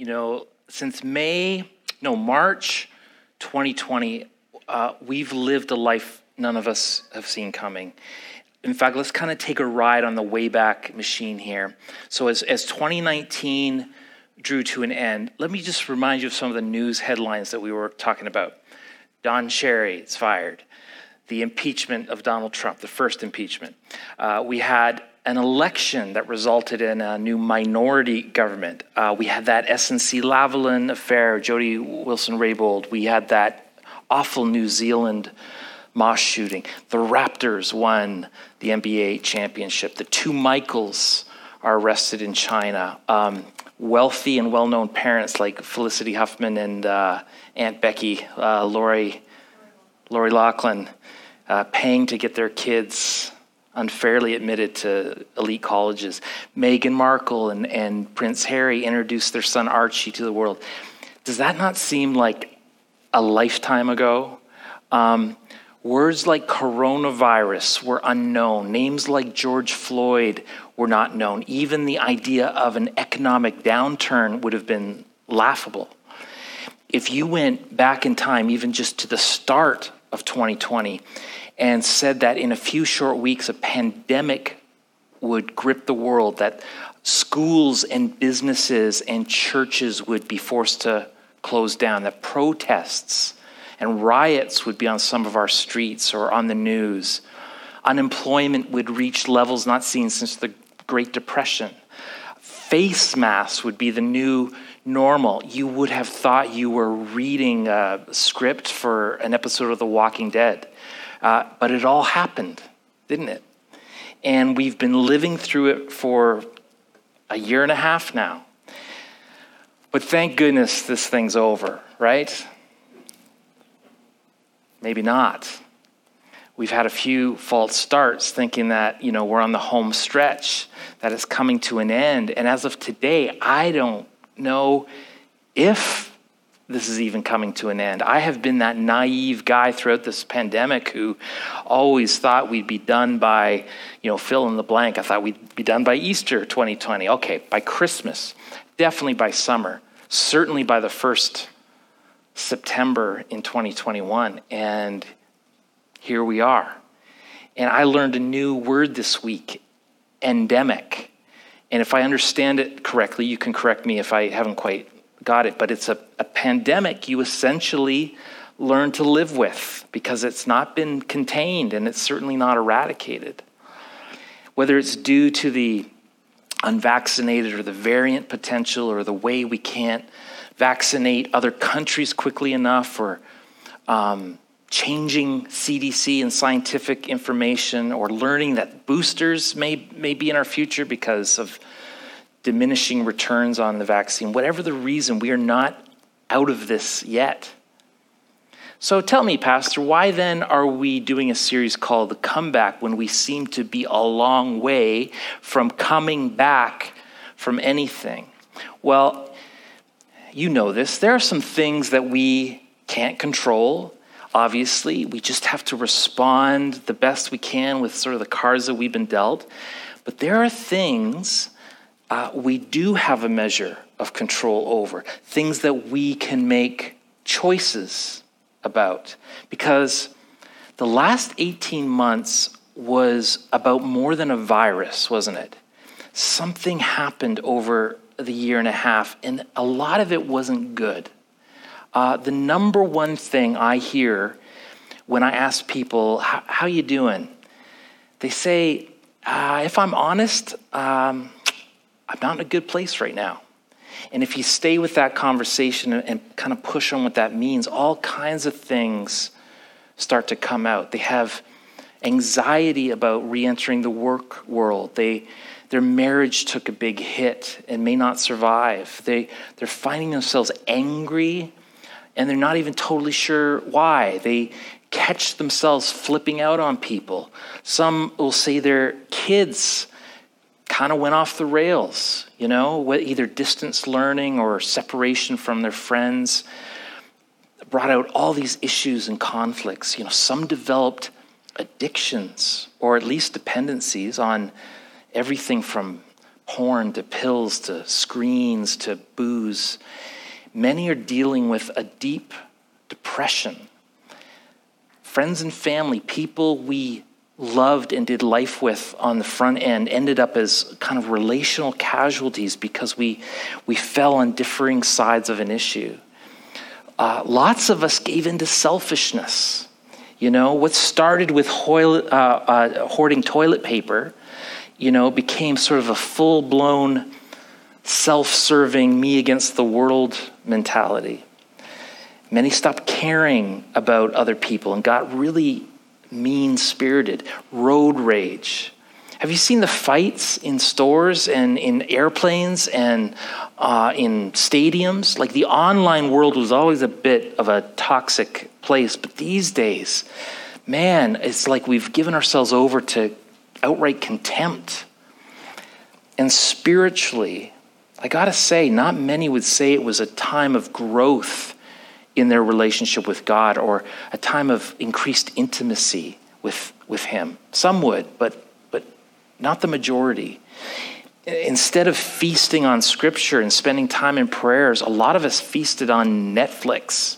you know, since May, no, March 2020, uh, we've lived a life none of us have seen coming. In fact, let's kind of take a ride on the Wayback Machine here. So, as, as 2019 drew to an end, let me just remind you of some of the news headlines that we were talking about. Don Cherry is fired. The impeachment of Donald Trump, the first impeachment. Uh, we had an election that resulted in a new minority government. Uh, we had that SNC Lavalin affair, Jody Wilson Raybould. We had that awful New Zealand mosque shooting. The Raptors won the NBA championship. The two Michaels are arrested in China. Um, wealthy and well known parents like Felicity Huffman and uh, Aunt Becky, uh, Lori, Lori Loughlin, uh, paying to get their kids unfairly admitted to elite colleges. Meghan Markle and, and Prince Harry introduced their son Archie to the world. Does that not seem like a lifetime ago? Um, words like coronavirus were unknown. Names like George Floyd were not known. Even the idea of an economic downturn would have been laughable. If you went back in time, even just to the start of 2020, and said that in a few short weeks, a pandemic would grip the world, that schools and businesses and churches would be forced to close down, that protests and riots would be on some of our streets or on the news. Unemployment would reach levels not seen since the Great Depression. Face masks would be the new normal. You would have thought you were reading a script for an episode of The Walking Dead. Uh, but it all happened, didn't it? And we've been living through it for a year and a half now. But thank goodness this thing's over, right? Maybe not. We've had a few false starts thinking that, you know, we're on the home stretch, that it's coming to an end. And as of today, I don't know if this is even coming to an end. I have been that naive guy throughout this pandemic who always thought we'd be done by, you know, fill in the blank. I thought we'd be done by Easter 2020. Okay, by Christmas, definitely by summer, certainly by the first September in 2021. And here we are. And I learned a new word this week endemic. And if I understand it correctly, you can correct me if I haven't quite got it, but it's a, a pandemic you essentially learn to live with because it's not been contained and it's certainly not eradicated. Whether it's due to the unvaccinated or the variant potential or the way we can't vaccinate other countries quickly enough or um, changing CDC and scientific information or learning that boosters may, may be in our future because of diminishing returns on the vaccine, whatever the reason, we are not out of this yet. So tell me, Pastor, why then are we doing a series called The Comeback when we seem to be a long way from coming back from anything? Well, you know this. There are some things that we can't control. Obviously, we just have to respond the best we can with sort of the cards that we've been dealt. But there are things uh, we do have a measure of control over, things that we can make choices about. Because the last 18 months was about more than a virus, wasn't it? Something happened over the year and a half, and a lot of it wasn't good. Uh, the number one thing I hear when I ask people, How you doing? They say, uh, if I'm honest, um, I'm not in a good place right now. And if you stay with that conversation and, kind of push on what that means, all kinds of things start to come out. They have anxiety about re entering the work world. They, their marriage took a big hit and may not survive. They, they're finding themselves angry and they're not even totally sure why. They catch themselves flipping out on people. Some will say their kids kind of went off the rails, you know, either distance learning or separation from their friends brought out all these issues and conflicts. You know, some developed addictions or at least dependencies on everything from porn to pills to screens to booze. Many are dealing with a deep depression. Friends and family, people we loved and did life with on the front end ended up as kind of relational casualties because we, we fell on differing sides of an issue. Uh, lots of us gave into selfishness. You know, what started with uh, uh, hoarding toilet paper, you know, became sort of a full blown self serving, me against the world mentality. Many stopped caring about other people and got really mean spirited, road rage. Have you seen the fights in stores and in airplanes and uh, in stadiums? Like the online world was always a bit of a toxic place, but these days, man, it's like we've given ourselves over to outright contempt. And spiritually, I gotta say, not many would say it was a time of growth in their relationship with God or a time of increased intimacy with, with Him. Some would, but, but not the majority. Instead of feasting on Scripture and spending time in prayers, a lot of us feasted on Netflix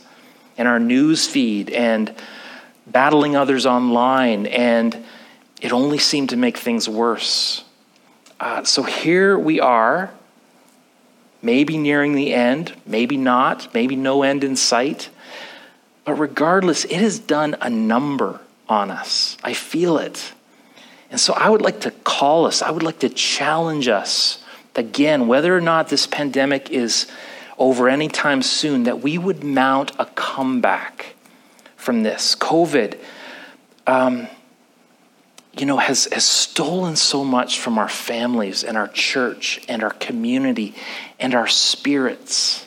and our news feed and battling others online, and it only seemed to make things worse. Uh, so here we are maybe nearing the end, maybe not, maybe no end in sight. But regardless, it has done a number on us. I feel it. And so I would like to call us, I would like to challenge us again, whether or not this pandemic is over anytime soon, that we would mount a comeback from this. COVID, um, you know, has, has stolen so much from our families and our church and our community and our spirits.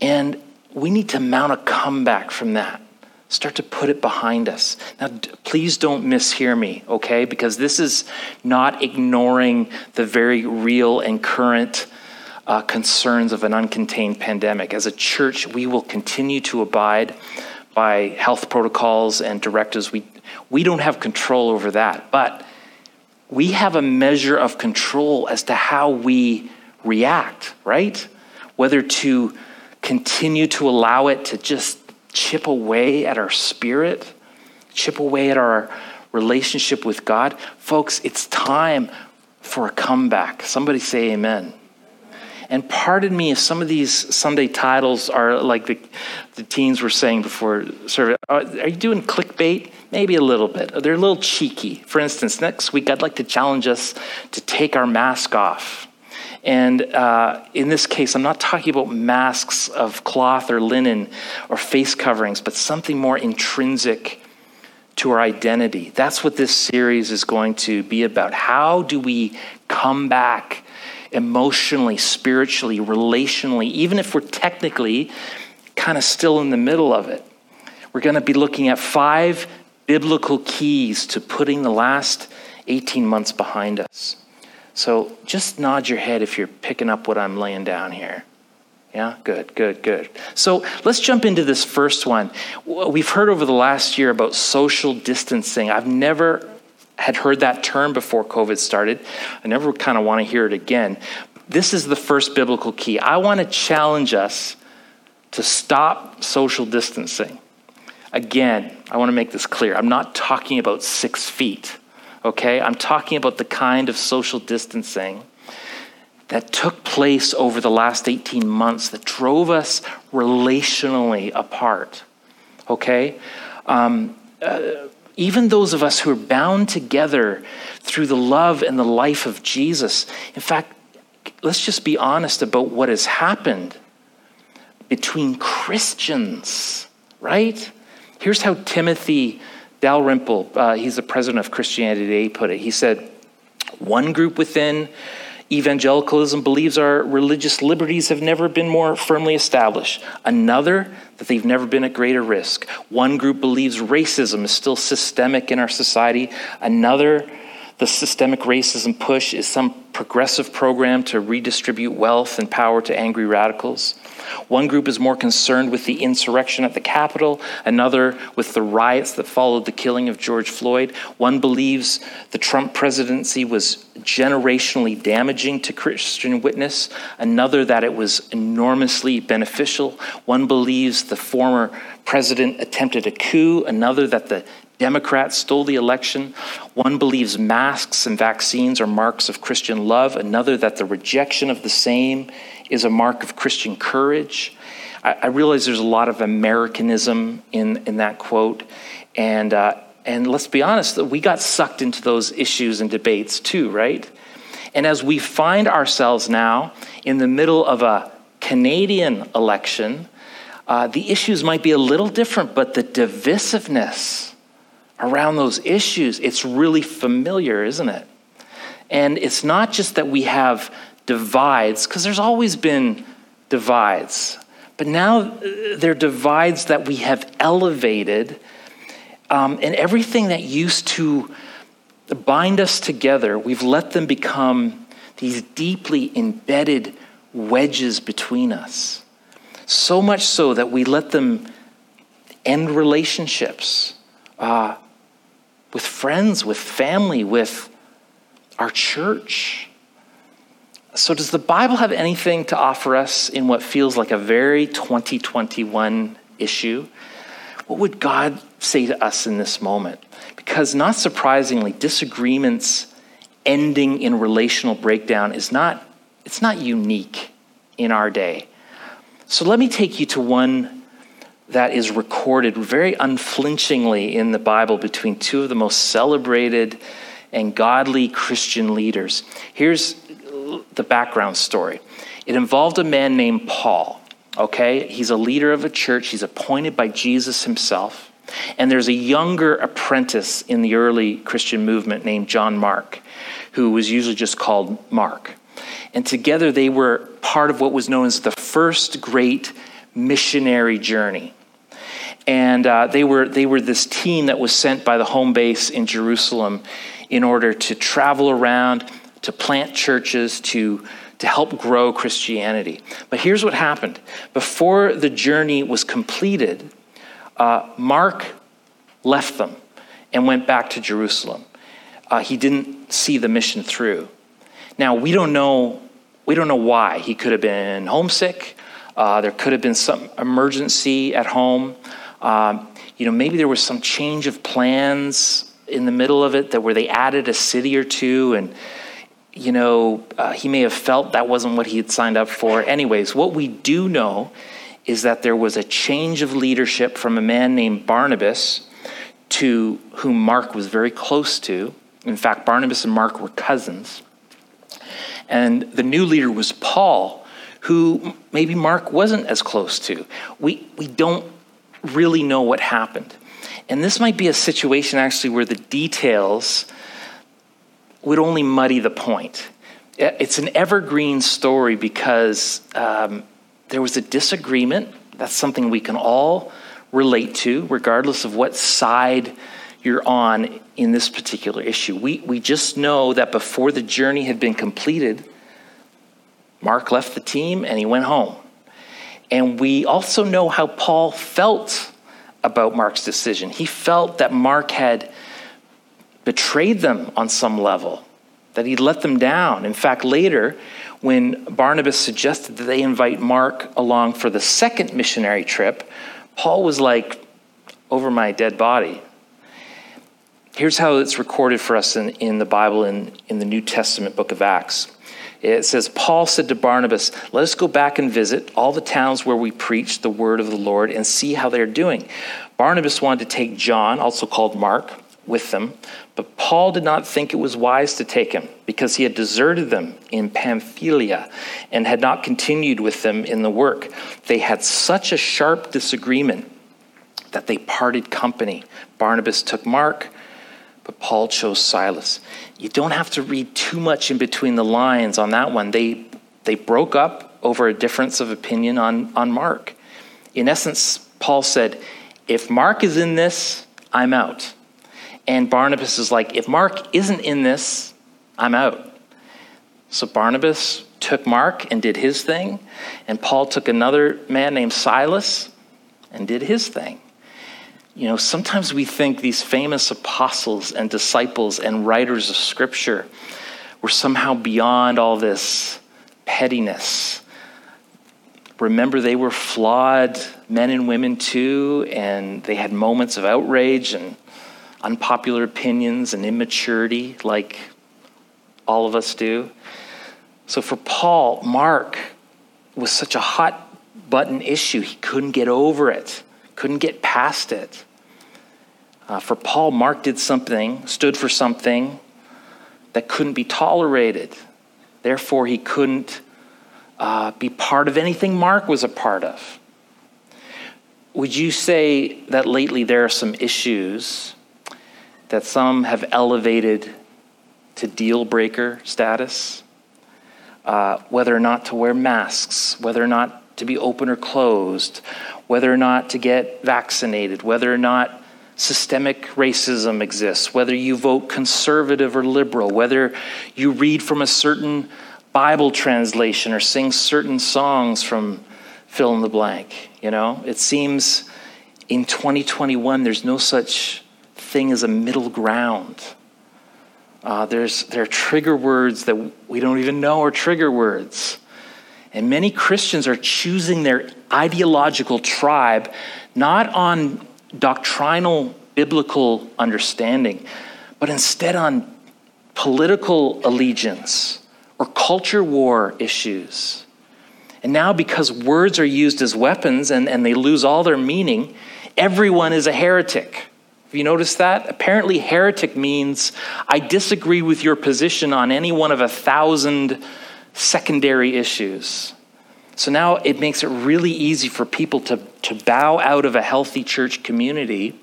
And we need to mount a comeback from that. Start to put it behind us. Now, please don't mishear me, okay? Because this is not ignoring the very real and current uh, concerns of an uncontained pandemic. As a church, we will continue to abide by health protocols and directives. We, we don't have control over that, but we have a measure of control as to how we react, right? Whether to continue to allow it to just chip away at our spirit, chip away at our relationship with God. Folks, it's time for a comeback. Somebody say amen. And pardon me if some of these Sunday titles are like the, the teens were saying before service. Are you doing clickbait? Maybe a little bit. They're a little cheeky. For instance, next week I'd like to challenge us to take our mask off. And uh, in this case, I'm not talking about masks of cloth or linen or face coverings, but something more intrinsic to our identity. That's what this series is going to be about. How do we come back emotionally, spiritually, relationally, even if we're technically kind of still in the middle of it. We're going to be looking at five biblical keys to putting the last 18 months behind us. So just nod your head if you're picking up what I'm laying down here. Yeah, good, good, good. So let's jump into this first one. We've heard over the last year about social distancing. I've never had heard that term before COVID started. I never kind of want to hear it again. This is the first biblical key. I want to challenge us to stop social distancing. Again, I want to make this clear. I'm not talking about six feet, okay? I'm talking about the kind of social distancing that took place over the last 18 months that drove us relationally apart, okay? Um, uh, even those of us who are bound together through the love and the life of Jesus. In fact, let's just be honest about what has happened between Christians, right? Here's how Timothy Dalrymple, uh, he's the president of Christianity Today, put it. He said, One group within evangelicalism believes our religious liberties have never been more firmly established. Another, that they've never been at greater risk. One group believes racism is still systemic in our society. Another, the systemic racism push is some progressive program to redistribute wealth and power to angry radicals. One group is more concerned with the insurrection at the Capitol, another with the riots that followed the killing of George Floyd. One believes the Trump presidency was generationally damaging to Christian witness, another that it was enormously beneficial. One believes the former president attempted a coup, another that the Democrats stole the election. One believes masks and vaccines are marks of Christian love, another that the rejection of the same is a mark of Christian courage. I, I realize there's a lot of Americanism in, in that quote. And, uh, and let's be honest, we got sucked into those issues and debates too, right? And as we find ourselves now in the middle of a Canadian election, uh, the issues might be a little different, but the divisiveness around those issues, it's really familiar, isn't it? And it's not just that we have divides, because there's always been divides. But now uh, they're divides that we have elevated, um, and everything that used to bind us together, we've let them become these deeply embedded wedges between us. So much so that we let them end relationships uh, with friends, with family, with our church. So, does the Bible have anything to offer us in what feels like a very 2021 issue? What would God say to us in this moment? Because, not surprisingly, disagreements ending in relational breakdown is not, it's not unique in our day. So, let me take you to one that is recorded very unflinchingly in the Bible between two of the most celebrated and godly Christian leaders. Here's the background story. It involved a man named Paul, okay? He's a leader of a church, he's appointed by Jesus himself. And there's a younger apprentice in the early Christian movement named John Mark, who was usually just called Mark. And together they were part of what was known as the first great missionary journey. And uh, they, were, they were this team that was sent by the home base in Jerusalem in order to travel around to plant churches, to, to help grow Christianity. But here's what happened before the journey was completed, uh, Mark left them and went back to Jerusalem. Uh, he didn't see the mission through. Now, we don't know, we don't know why. He could have been homesick. Uh, there could have been some emergency at home. Um, you know, maybe there was some change of plans in the middle of it that where they added a city or two and you know, uh, he may have felt that wasn't what he had signed up for. Anyways, what we do know is that there was a change of leadership from a man named Barnabas to whom Mark was very close to. In fact, Barnabas and Mark were cousins. And the new leader was Paul, who maybe Mark wasn't as close to. We, we don't really know what happened. And this might be a situation actually where the details would only muddy the point. It's an evergreen story because um, there was a disagreement. That's something we can all relate to, regardless of what side you're on in this particular issue. We, we just know that before the journey had been completed, Mark left the team and he went home. And we also know how Paul felt about Mark's decision. He felt that Mark had betrayed them on some level, that he'd let them down. In fact, later, when Barnabas suggested that they invite Mark along for the second missionary trip, Paul was like, over my dead body. Here's how it's recorded for us in, in the Bible in, in the New Testament book of Acts. It says, Paul said to Barnabas, Let us go back and visit all the towns where we preach the word of the Lord and see how they're doing. Barnabas wanted to take John, also called Mark, with them, but Paul did not think it was wise to take him because he had deserted them in Pamphylia and had not continued with them in the work. They had such a sharp disagreement that they parted company. Barnabas took Mark, but Paul chose Silas. You don't have to read too much in between the lines on that one. They, they broke up over a difference of opinion on, on Mark. In essence, Paul said, If Mark is in this, I'm out. And Barnabas is like, if Mark isn't in this, I'm out. So Barnabas took Mark and did his thing, and Paul took another man named Silas and did his thing. You know, sometimes we think these famous apostles and disciples and writers of scripture were somehow beyond all this pettiness. Remember, they were flawed men and women too, and they had moments of outrage and unpopular opinions and immaturity like all of us do. So for Paul, Mark was such a hot button issue. He couldn't get over it, couldn't get past it. Uh, for Paul, Mark did something, stood for something that couldn't be tolerated. Therefore, he couldn't uh, be part of anything Mark was a part of. Would you say that lately there are some issues that some have elevated to deal breaker status? Uh, whether or not to wear masks, whether or not to be open or closed, whether or not to get vaccinated, whether or not systemic racism exists, whether you vote conservative or liberal, whether you read from a certain Bible translation or sing certain songs from fill in the blank. You know, it seems in 2021 there's no such thing as a middle ground. Uh, there's, there are trigger words that we don't even know are trigger words. And many Christians are choosing their ideological tribe not on doctrinal biblical understanding, but instead on political allegiance or culture war issues. And now, because words are used as weapons and, and they lose all their meaning, everyone is a heretic. Have you noticed that? Apparently, heretic means I disagree with your position on any one of a thousand secondary issues. So now it makes it really easy for people to, to bow out of a healthy church community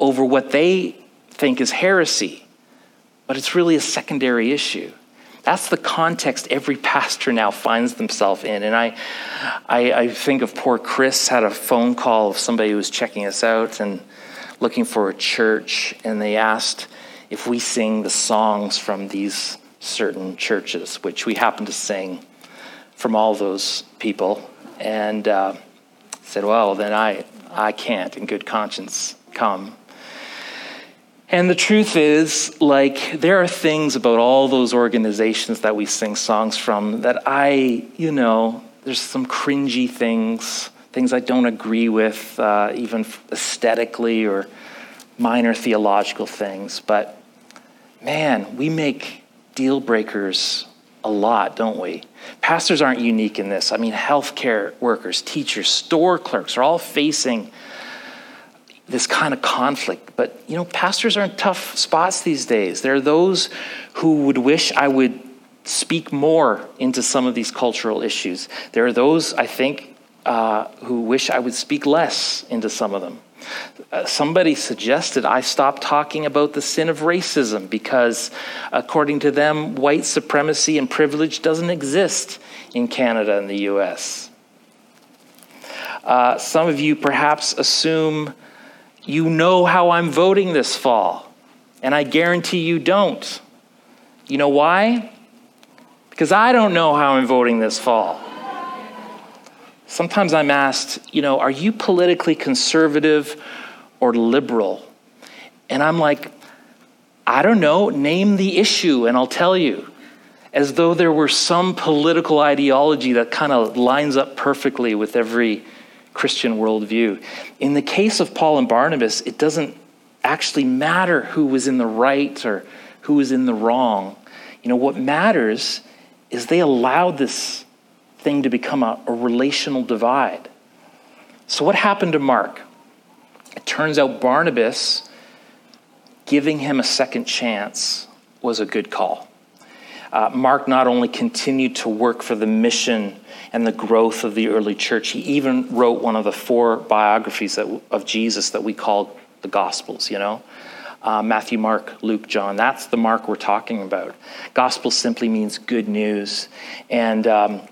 over what they think is heresy, but it's really a secondary issue. That's the context every pastor now finds themselves in. And I, I, I, think of poor Chris had a phone call of somebody who was checking us out and looking for a church, and they asked if we sing the songs from these certain churches, which we happen to sing from all those people. And uh, said, well, then I, I can't in good conscience come. And the truth is, like, there are things about all those organizations that we sing songs from that I, you know, there's some cringy things, things I don't agree with, uh, even aesthetically or minor theological things. But man, we make deal breakers a lot, don't we? Pastors aren't unique in this. I mean, healthcare workers, teachers, store clerks are all facing this kind of conflict. But, you know, pastors are in tough spots these days. There are those who would wish I would speak more into some of these cultural issues. There are those, I think, uh, who wish I would speak less into some of them. Uh, somebody suggested I stop talking about the sin of racism because, according to them, white supremacy and privilege doesn't exist in Canada and the US. Uh, some of you perhaps assume you know how I'm voting this fall, and I guarantee you don't. You know why? Because I don't know how I'm voting this fall. Sometimes I'm asked, you know, are you politically conservative or liberal? And I'm like, I don't know, name the issue and I'll tell you. As though there were some political ideology that kind of lines up perfectly with every Christian worldview. In the case of Paul and Barnabas, it doesn't actually matter who was in the right or who was in the wrong. You know, what matters is they allowed this thing to become a, a relational divide. So, what happened to Mark? It turns out Barnabas giving him a second chance was a good call. Uh, Mark not only continued to work for the mission and the growth of the early church. He even wrote one of the four biographies that, of Jesus that we call the Gospels, you know? Uh, Matthew, Mark, Luke, John. That's the Mark we're talking about. Gospel simply means good news. And um,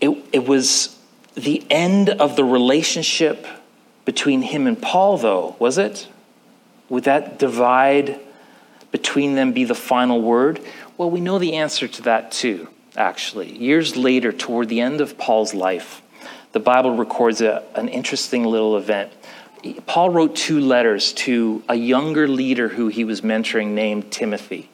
it, it was the end of the relationship between him and Paul, though, was it? Would that divide between them be the final word? Well, we know the answer to that too, actually. Years later, toward the end of Paul's life, the Bible records a, an interesting little event. Paul wrote two letters to a younger leader who he was mentoring named Timothy.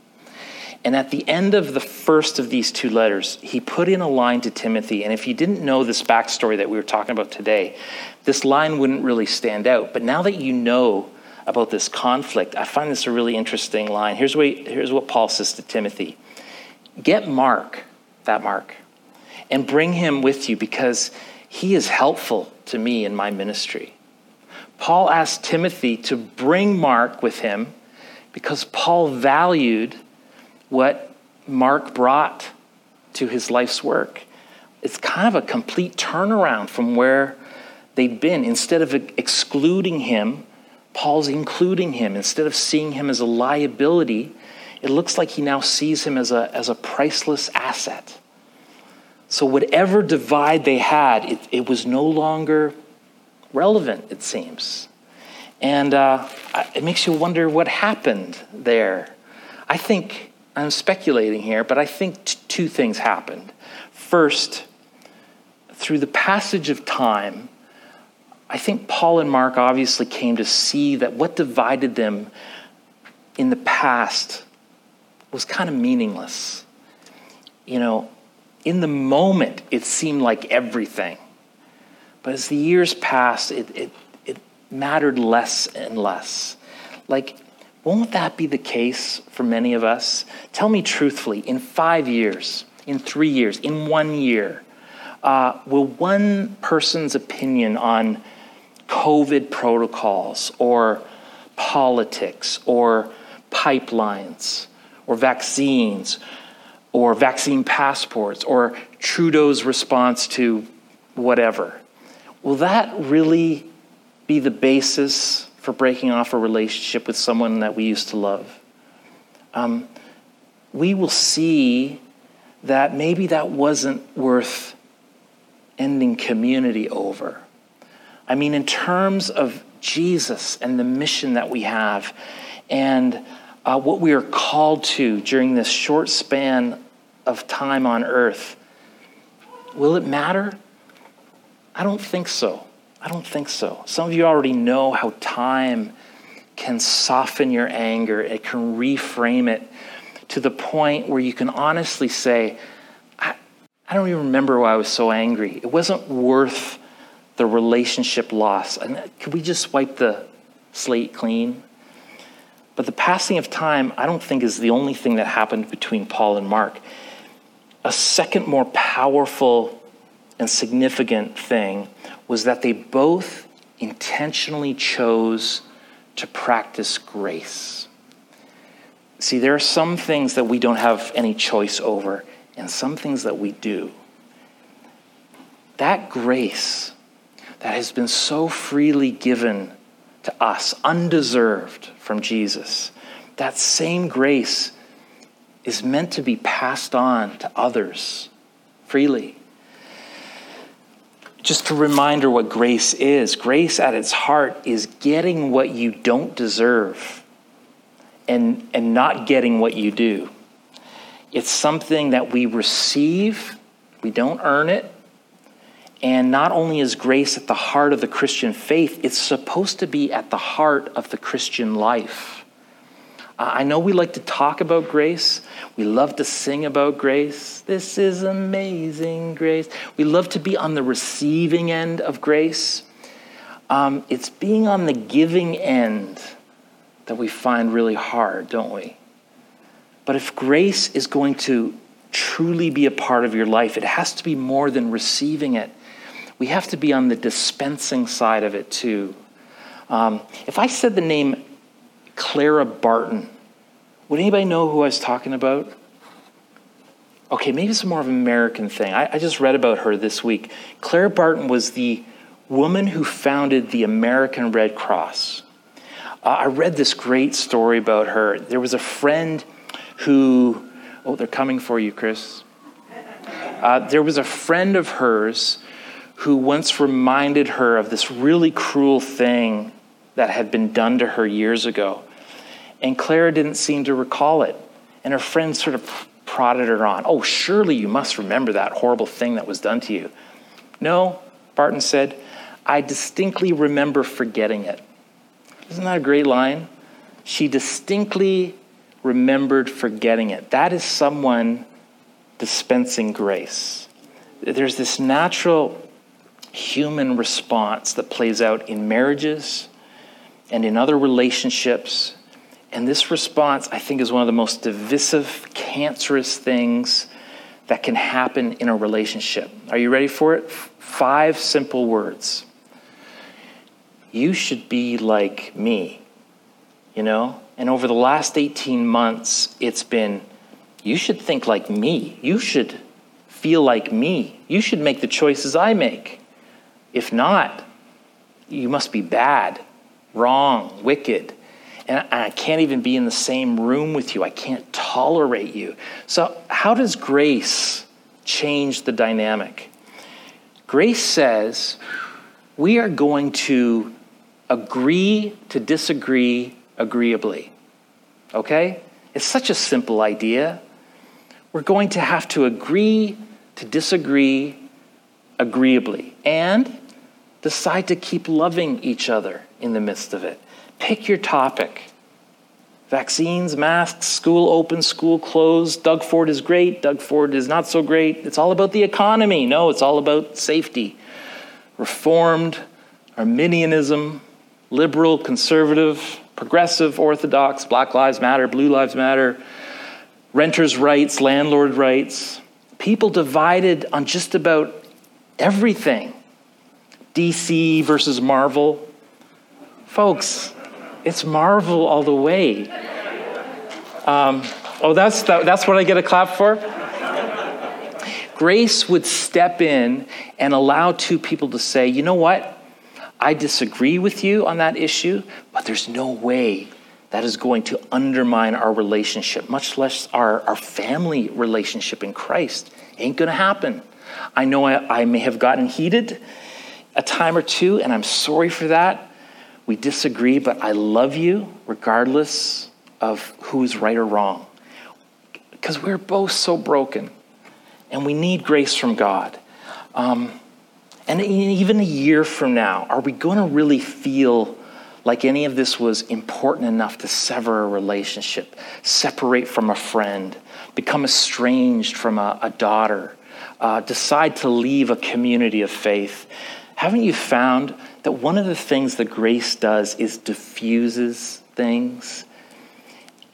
And at the end of the first of these two letters, he put in a line to Timothy. And if you didn't know this backstory that we were talking about today, this line wouldn't really stand out. But now that you know about this conflict, I find this a really interesting line. Here's what, here's what Paul says to Timothy Get Mark, that Mark, and bring him with you because he is helpful to me in my ministry. Paul asked Timothy to bring Mark with him because Paul valued what Mark brought to his life's work. It's kind of a complete turnaround from where they'd been. Instead of excluding him, Paul's including him. Instead of seeing him as a liability, it looks like he now sees him as a, as a priceless asset. So, whatever divide they had, it, it was no longer relevant, it seems. And uh, it makes you wonder what happened there. I think, I'm speculating here, but I think t- two things happened. First, through the passage of time, I think Paul and Mark obviously came to see that what divided them in the past was kind of meaningless. You know, in the moment, it seemed like everything. But as the years passed, it, it, it mattered less and less. Like, won't that be the case for many of us? Tell me truthfully, in five years, in three years, in one year, uh, will one person's opinion on COVID protocols or politics or pipelines or vaccines or vaccine passports or Trudeau's response to whatever will that really be the basis for breaking off a relationship with someone that we used to love? Um, we will see that maybe that wasn't worth ending community over. I mean, in terms of Jesus and the mission that we have and uh, what we are called to during this short span of time on earth, will it matter? I don't think so. I don't think so. Some of you already know how time can soften your anger, it can reframe it to the point where you can honestly say, I, I don't even remember why I was so angry. It wasn't worth the relationship loss. And uh, could we just wipe the slate clean? But the passing of time, I don't think, is the only thing that happened between Paul and Mark. A second, more powerful and significant thing was that they both intentionally chose to practice grace. See, there are some things that we don't have any choice over, and some things that we do. That grace that has been so freely given to us, undeserved from Jesus, that same grace is meant to be passed on to others freely just a reminder what grace is. Grace at its heart is getting what you don't deserve and, and not getting what you do. It's something that we receive, we don't earn it. And not only is grace at the heart of the Christian faith, it's supposed to be at the heart of the Christian life. I know we like to talk about grace. We love to sing about grace. This is amazing grace. We love to be on the receiving end of grace. Um, it's being on the giving end that we find really hard, don't we? But if grace is going to truly be a part of your life, it has to be more than receiving it. We have to be on the dispensing side of it too. Um, if I said the name Clara Barton. Would anybody know who I was talking about? Okay, maybe it's more of an American thing. I, I just read about her this week. Clara Barton was the woman who founded the American Red Cross. Uh, I read this great story about her. There was a friend who, oh, they're coming for you, Chris. Uh, there was a friend of hers who once reminded her of this really cruel thing that had been done to her years ago. And Clara didn't seem to recall it. And her friend sort of prodded her on. Oh, surely you must remember that horrible thing that was done to you. No, Barton said, I distinctly remember forgetting it. Isn't that a great line? She distinctly remembered forgetting it. That is someone dispensing grace. There's this natural human response that plays out in marriages and in other relationships. And this response, I think, is one of the most divisive, cancerous things that can happen in a relationship. Are you ready for it? Five simple words. You should be like me, you know? And over the last 18 months, it's been, you should think like me. You should feel like me. You should make the choices I make. If not, you must be bad, wrong, wicked. And I can't even be in the same room with you. I can't tolerate you. So, how does grace change the dynamic? Grace says we are going to agree to disagree agreeably. Okay? It's such a simple idea. We're going to have to agree to disagree agreeably and decide to keep loving each other in the midst of it. Pick your topic. Vaccines, masks, school open, school closed. Doug Ford is great. Doug Ford is not so great. It's all about the economy. No, it's all about safety. Reformed, Arminianism, liberal, conservative, progressive, orthodox, Black Lives Matter, Blue Lives Matter, renters' rights, landlord rights. People divided on just about everything. DC versus Marvel. Folks, it's Marvel all the way. Um, oh, that's, that, that's what I get a clap for? Grace would step in and allow two people to say, you know what? I disagree with you on that issue, but there's no way that is going to undermine our relationship, much less our, our family relationship in Christ. Ain't to happen. I know I, I may have gotten heated a time or two, and I'm sorry for that. We disagree, but I love you regardless of who's right or wrong. Because we're both so broken, and we need grace from God. Um, and even a year from now, are we going to really feel like any of this was important enough to sever a relationship, separate from a friend, become estranged from a, a daughter, uh, decide to leave a community of faith? Haven't you found that one of the things that grace does is diffuses things?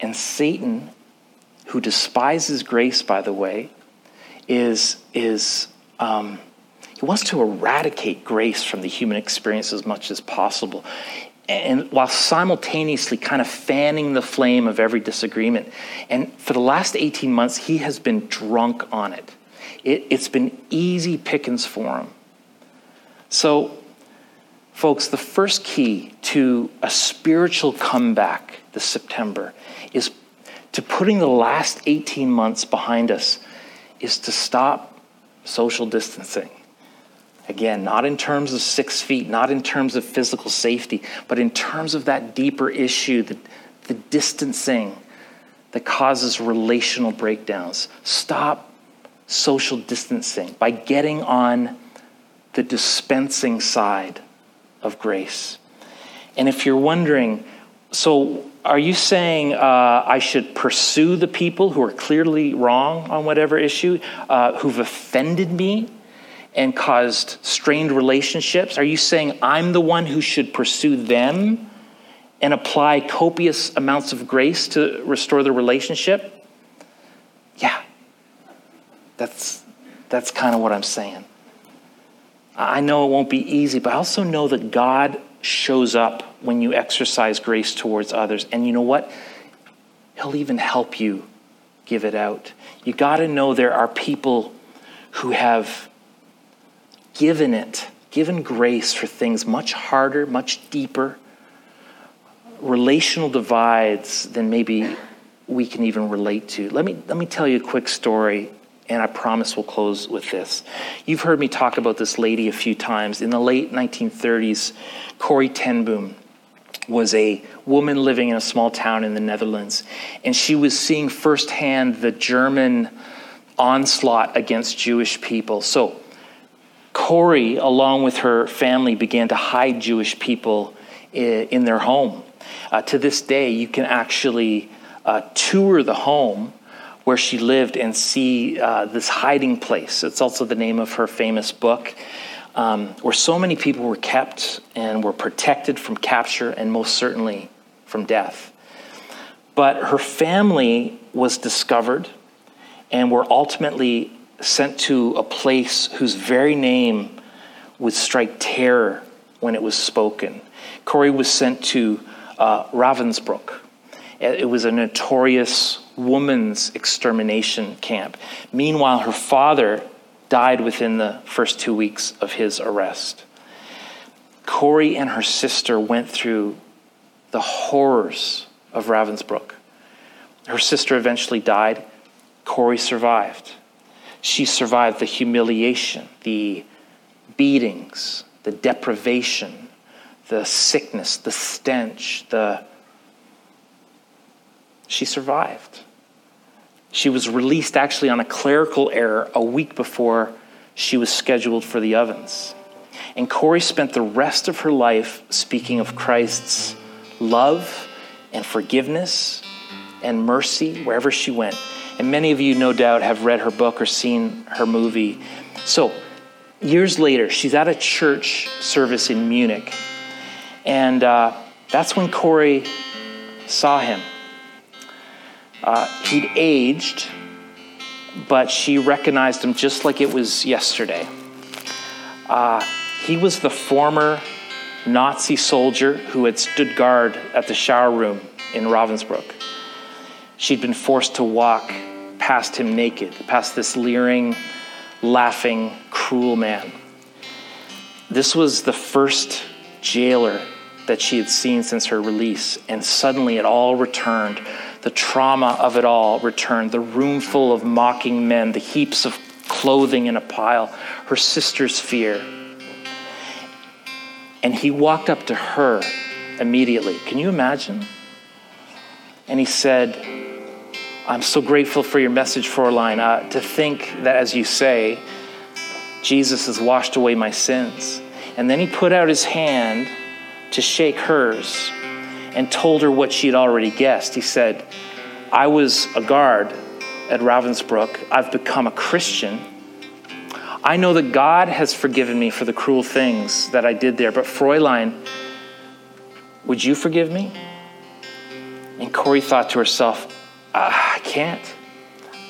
And Satan, who despises grace, by the way, is, is um, he wants to eradicate grace from the human experience as much as possible. And while simultaneously kind of fanning the flame of every disagreement. And for the last 18 months, he has been drunk on it. it has been easy pickings for him. So, folks, the first key to a spiritual comeback this September is to putting the last 18 months behind us, is to stop social distancing. Again, not in terms of six feet, not in terms of physical safety, but in terms of that deeper issue, the, the distancing that causes relational breakdowns. Stop social distancing by getting on the dispensing side of grace. And if you're wondering, so are you saying uh, I should pursue the people who are clearly wrong on whatever issue, uh, who've offended me? and caused strained relationships? Are you saying I'm the one who should pursue them and apply copious amounts of grace to restore the relationship? Yeah. That's, that's kind of what I'm saying. I know it won't be easy, but I also know that God shows up when you exercise grace towards others. And you know what? He'll even help you give it out. You got to know there are people who have given it, given grace for things much harder, much deeper, relational divides than maybe we can even relate to. Let me, let me tell you a quick story, and I promise we'll close with this. You've heard me talk about this lady a few times. In the late 1930s, Corrie ten Boom, was a woman living in a small town in the Netherlands, and she was seeing firsthand the German onslaught against Jewish people. So, Corrie, along with her family, began to hide Jewish people in their home. Uh, to this day, you can actually uh, tour the home where she lived and see uh, this hiding place. It's also the name of her famous book, um, where so many people were kept and were protected from capture and most certainly from death. But her family was discovered and were ultimately sent to a place whose very name would strike terror when it was spoken. Corrie was sent to uh. It was a notorious woman's extermination camp. Meanwhile, her father died within the first two weeks of his arrest. Corrie and her sister went through the horrors of Ravensbrück. Her sister eventually died. Corrie survived. She survived the humiliation, the beatings, the deprivation, the sickness, the stench, the. She survived. She was released actually on a clerical error a week before she was scheduled for the ovens. And Corrie spent the rest of her life speaking of Christ's love and forgiveness and mercy wherever she went. And many of you, no doubt, have read her book or seen her movie. So, years later, she's at a church service in Munich. And uh, that's when Corrie saw him. Uh, he'd aged, but she recognized him just like it was yesterday. Uh, he was the former Nazi soldier who had stood guard at the shower room in Ravensbrück. She'd been forced to walk past him naked, past this leering, laughing, cruel man. This was the first jailer that she had seen since her release, and suddenly it all returned. The trauma of it all returned. The room full of mocking men, the heaps of clothing in a pile, her sister's fear. And he walked up to her immediately. Can you imagine? And he said, I'm so grateful for your message, Fräulein. Uh, to think that, as you say, Jesus has washed away my sins. And then he put out his hand to shake hers and told her what she had already guessed. He said, I was a guard at Ravensbrück. I've become a Christian. I know that God has forgiven me for the cruel things that I did there, but Fräulein, would you forgive me? And Corrie thought to herself, uh, I can't.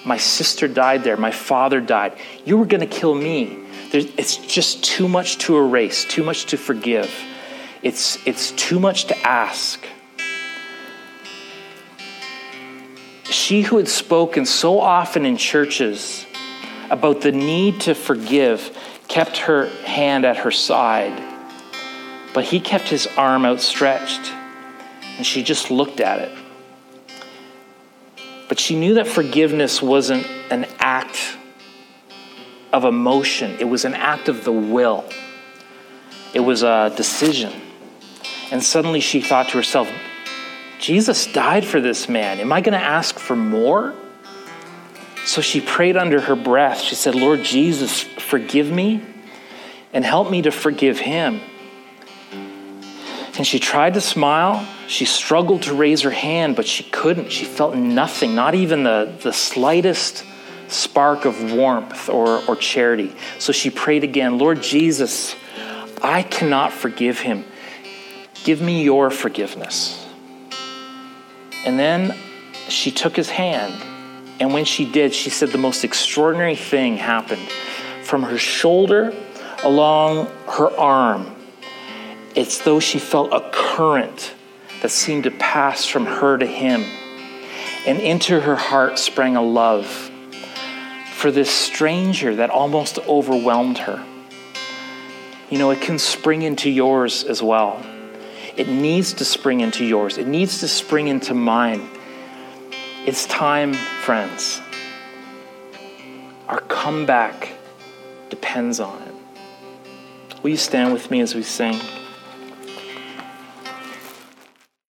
My sister died there. My father died. You were going to kill me. There's, it's just too much to erase, too much to forgive. It's, it's too much to ask. She who had spoken so often in churches about the need to forgive kept her hand at her side, but he kept his arm outstretched, and she just looked at it. But she knew that forgiveness wasn't an act of emotion, it was an act of the will, it was a decision. And suddenly she thought to herself, Jesus died for this man. Am I going to ask for more? So she prayed under her breath. She said, Lord Jesus, forgive me and help me to forgive him. And she tried to smile. She struggled to raise her hand, but she couldn't. She felt nothing, not even the, the slightest spark of warmth or, or charity. So she prayed again Lord Jesus, I cannot forgive him. Give me your forgiveness. And then she took his hand. And when she did, she said the most extraordinary thing happened. From her shoulder along her arm, it's though she felt a current that seemed to pass from her to him. And into her heart sprang a love for this stranger that almost overwhelmed her. You know, it can spring into yours as well. It needs to spring into yours, it needs to spring into mine. It's time, friends. Our comeback depends on it. Will you stand with me as we sing?